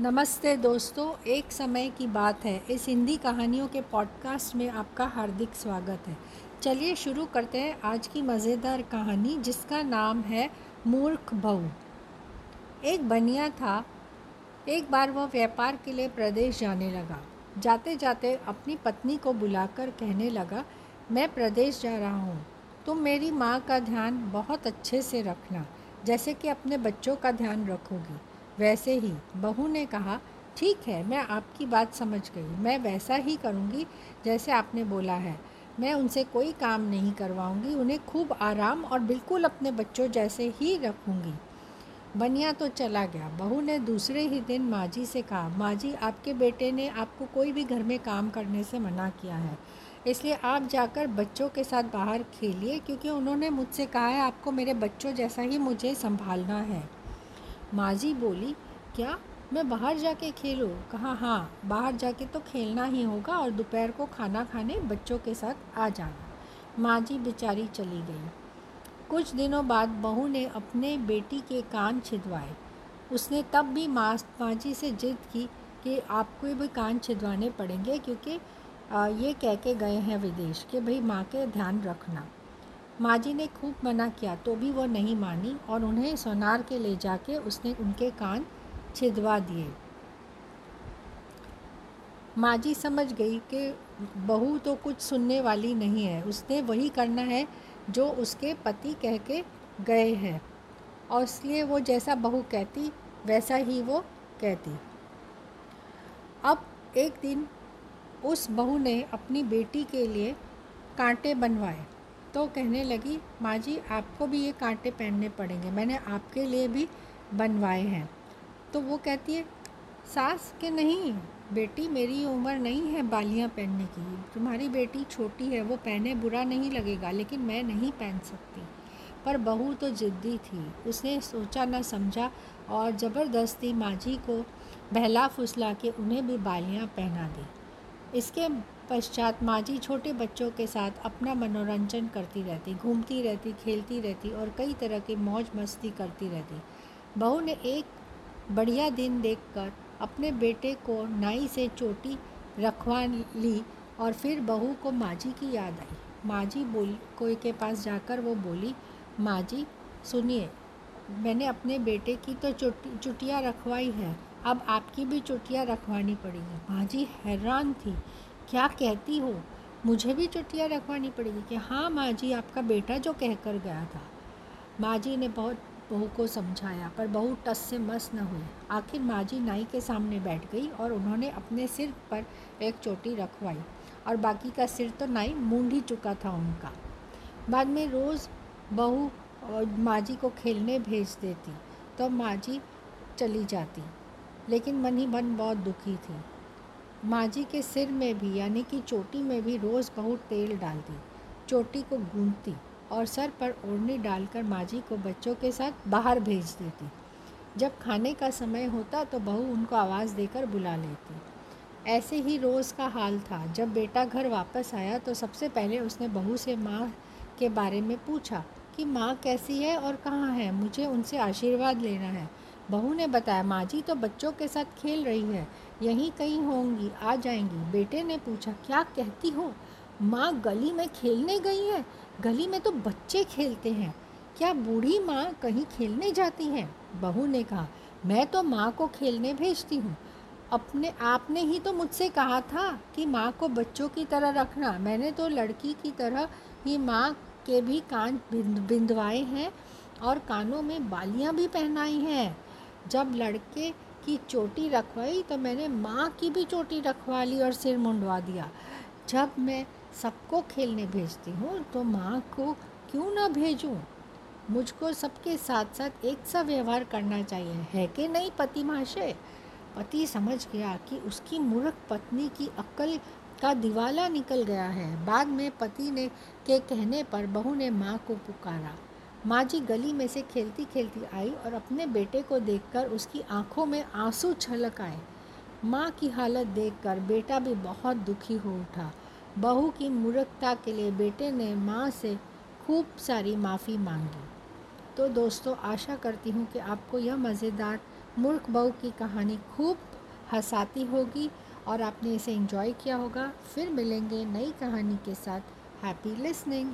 नमस्ते दोस्तों, एक समय की बात है। इस हिंदी कहानियों के पॉडकास्ट में आपका हार्दिक स्वागत है। चलिए शुरू करते हैं आज की मज़ेदार कहानी, जिसका नाम है मूर्ख बहू। एक बनिया था। एक बार वह व्यापार के लिए प्रदेश जाने लगा। जाते जाते अपनी पत्नी को बुलाकर कहने लगा, मैं प्रदेश जा रहा हूँ। तुम मेरी माँ का ध्यान बहुत अच्छे से रखना, जैसे कि अपने बच्चों का ध्यान रखोगी। वैसे ही, बहू ने कहा, ठीक है, मैं आपकी बात समझ गई। मैं वैसा ही करूँगी जैसे आपने बोला है। मैं उनसे कोई काम नहीं करवाऊँगी, उन्हें खूब आराम और बिल्कुल अपने बच्चों जैसे ही रखूँगी। बनिया तो चला गया। बहू ने दूसरे ही दिन माँ से कहा माँ आपके बेटे ने आपको कोई भी घर में काम करने से मना किया है। इसलिए आप जाकर बच्चों के साथ बाहर खेलिए, क्योंकि उन्होंने मुझसे कहा है, आपको मेरे बच्चों जैसा ही मुझे संभालना है। माजी बोली, क्या? मैं बाहर जाके खेलूँ? कहा हाँ बाहर जाके तो खेलना ही होगा और दोपहर को खाना खाने बच्चों के साथ आ जाना। माँ जी बेचारी चली गई। कुछ दिनों बाद बहू ने अपने बेटी के कान छिदवाए। उसने तब भी माँ माँ जी से जिद की कि आपको भी कान छिदवाने पड़ेंगे क्योंकि ये कह के गए हैं विदेश कि भाई माँ के ध्यान रखना। माँ जी ने खूब मना किया तो भी वो नहीं मानी और उन्हें सोनार के ले जाके उसने उनके कान छिदवा दिए। माँ जी समझ गई कि बहू तो कुछ सुनने वाली नहीं है, उसने वही करना है जो उसके पति कह के गए हैं। और इसलिए वो जैसा बहू कहती, वैसा ही वो कहती। अब एक दिन उस बहू ने अपनी बेटी के लिए कांटे बनवाए। तो कहने लगी, माँ जी, आपको भी ये कांटे पहनने पड़ेंगे। मैंने आपके लिए भी बनवाए हैं। तो वो कहती है, सास के नहीं, बेटी मेरी उम्र नहीं है बालियाँ पहनने की। तुम्हारी बेटी छोटी है, वो पहने बुरा नहीं लगेगा, लेकिन मैं नहीं पहन सकती। पर बहू तो ज़िद्दी थी, उसने सोचा ना समझा और ज़बरदस्ती माँ जी को बहला फुसला के उन्हें भी बालियाँ पहना दी। इसके पश्चात माँ जी छोटे बच्चों के साथ अपना मनोरंजन करती रहती, घूमती रहती, खेलती रहती और कई तरह की मौज मस्ती करती रहती। बहू ने एक बढ़िया दिन देखकर अपने बेटे को नाई से चोटी रखवा ली और फिर बहू को माजी की याद आई। माजी बोल, कोई के पास जाकर वो बोली, माजी, सुनिए, मैंने अपने बेटे की तो चुटी, चुटिया रखवाई है। अब आपकी भी चुटिया रखवानी पड़ेगी। माँ जी, हैरान थी। क्या कहती हो? मुझे भी चुटिया रखवानी पड़ेगी कि हाँ माँ जी, आपका बेटा जो कह कर गया था। माँ जी ने बहुत बहू को समझाया, पर बहू टस से मस न हुई। आखिर माँ जी नाई के सामने बैठ गई और उन्होंने अपने सिर पर एक चोटी रखवाई और बाकी का सिर तो नाई मूंढ ही चुका था उनका। बाद में रोज़ बहू माँ जी को खेलने भेज देती तो माँ जी चली जाती। लेकिन मन ही मन बहुत दुखी थी। माँ जी के सिर में भी, यानी कि चोटी में भी रोज़ बहुत तेल डालती, चोटी को गूंथती और सर पर ओढ़नी डालकर माँ जी को बच्चों के साथ बाहर भेज देती। जब खाने का समय होता तो बहू उनको आवाज़ देकर बुला लेती। ऐसे ही रोज़ का हाल था। जब बेटा घर वापस आया तो सबसे पहले उसने बहू से माँ के बारे में पूछा कि माँ कैसी है और कहाँ है? मुझे उनसे आशीर्वाद लेना है। बहू ने बताया, माँ जी तो बच्चों के साथ खेल रही है, यहीं कहीं होंगी, आ जाएँगी। बेटे ने पूछा, क्या कहती हो? माँ गली में खेलने गई है? गली में तो बच्चे खेलते हैं। क्या बूढ़ी माँ कहीं खेलने जाती हैं? बहू ने कहा, मैं तो माँ को खेलने भेजती हूँ। अपने, आपने ही तो मुझसे कहा था कि माँ को बच्चों की तरह रखना। मैंने तो लड़की की तरह ही माँ के भी कान बिंद, बिंदवाए हैं और कानों में बालियाँ भी पहनाई हैं। जब लड़के की चोटी रखवाई तो मैंने माँ की भी चोटी रखवा ली और सिर मुंडवा दिया। जब मैं सबको खेलने भेजती हूँ तो माँ को क्यों ना भेजूँ? मुझको सबके साथ साथ एक सा व्यवहार करना चाहिए, है कि नहीं पति महाशय पति समझ गया कि उसकी मूर्ख पत्नी की अक्ल का दिवाला निकल गया है। बाद में पति ने के कहने पर बहू ने माँ को पुकारा। माँ जी गली में से खेलती खेलती आई और अपने बेटे को देखकर उसकी आँखों में आँसू छलक आए। माँ की हालत देखकर बेटा भी बहुत दुखी हो उठा। बहू की मूर्खता के लिए बेटे ने माँ से खूब सारी माफ़ी मांगी। तो दोस्तों, आशा करती हूँ कि आपको यह मज़ेदार मूर्ख बहू की कहानी खूब हंसाती होगी और आपने इसे एंजॉय किया होगा। फिर मिलेंगे नई कहानी के साथ। Happy listening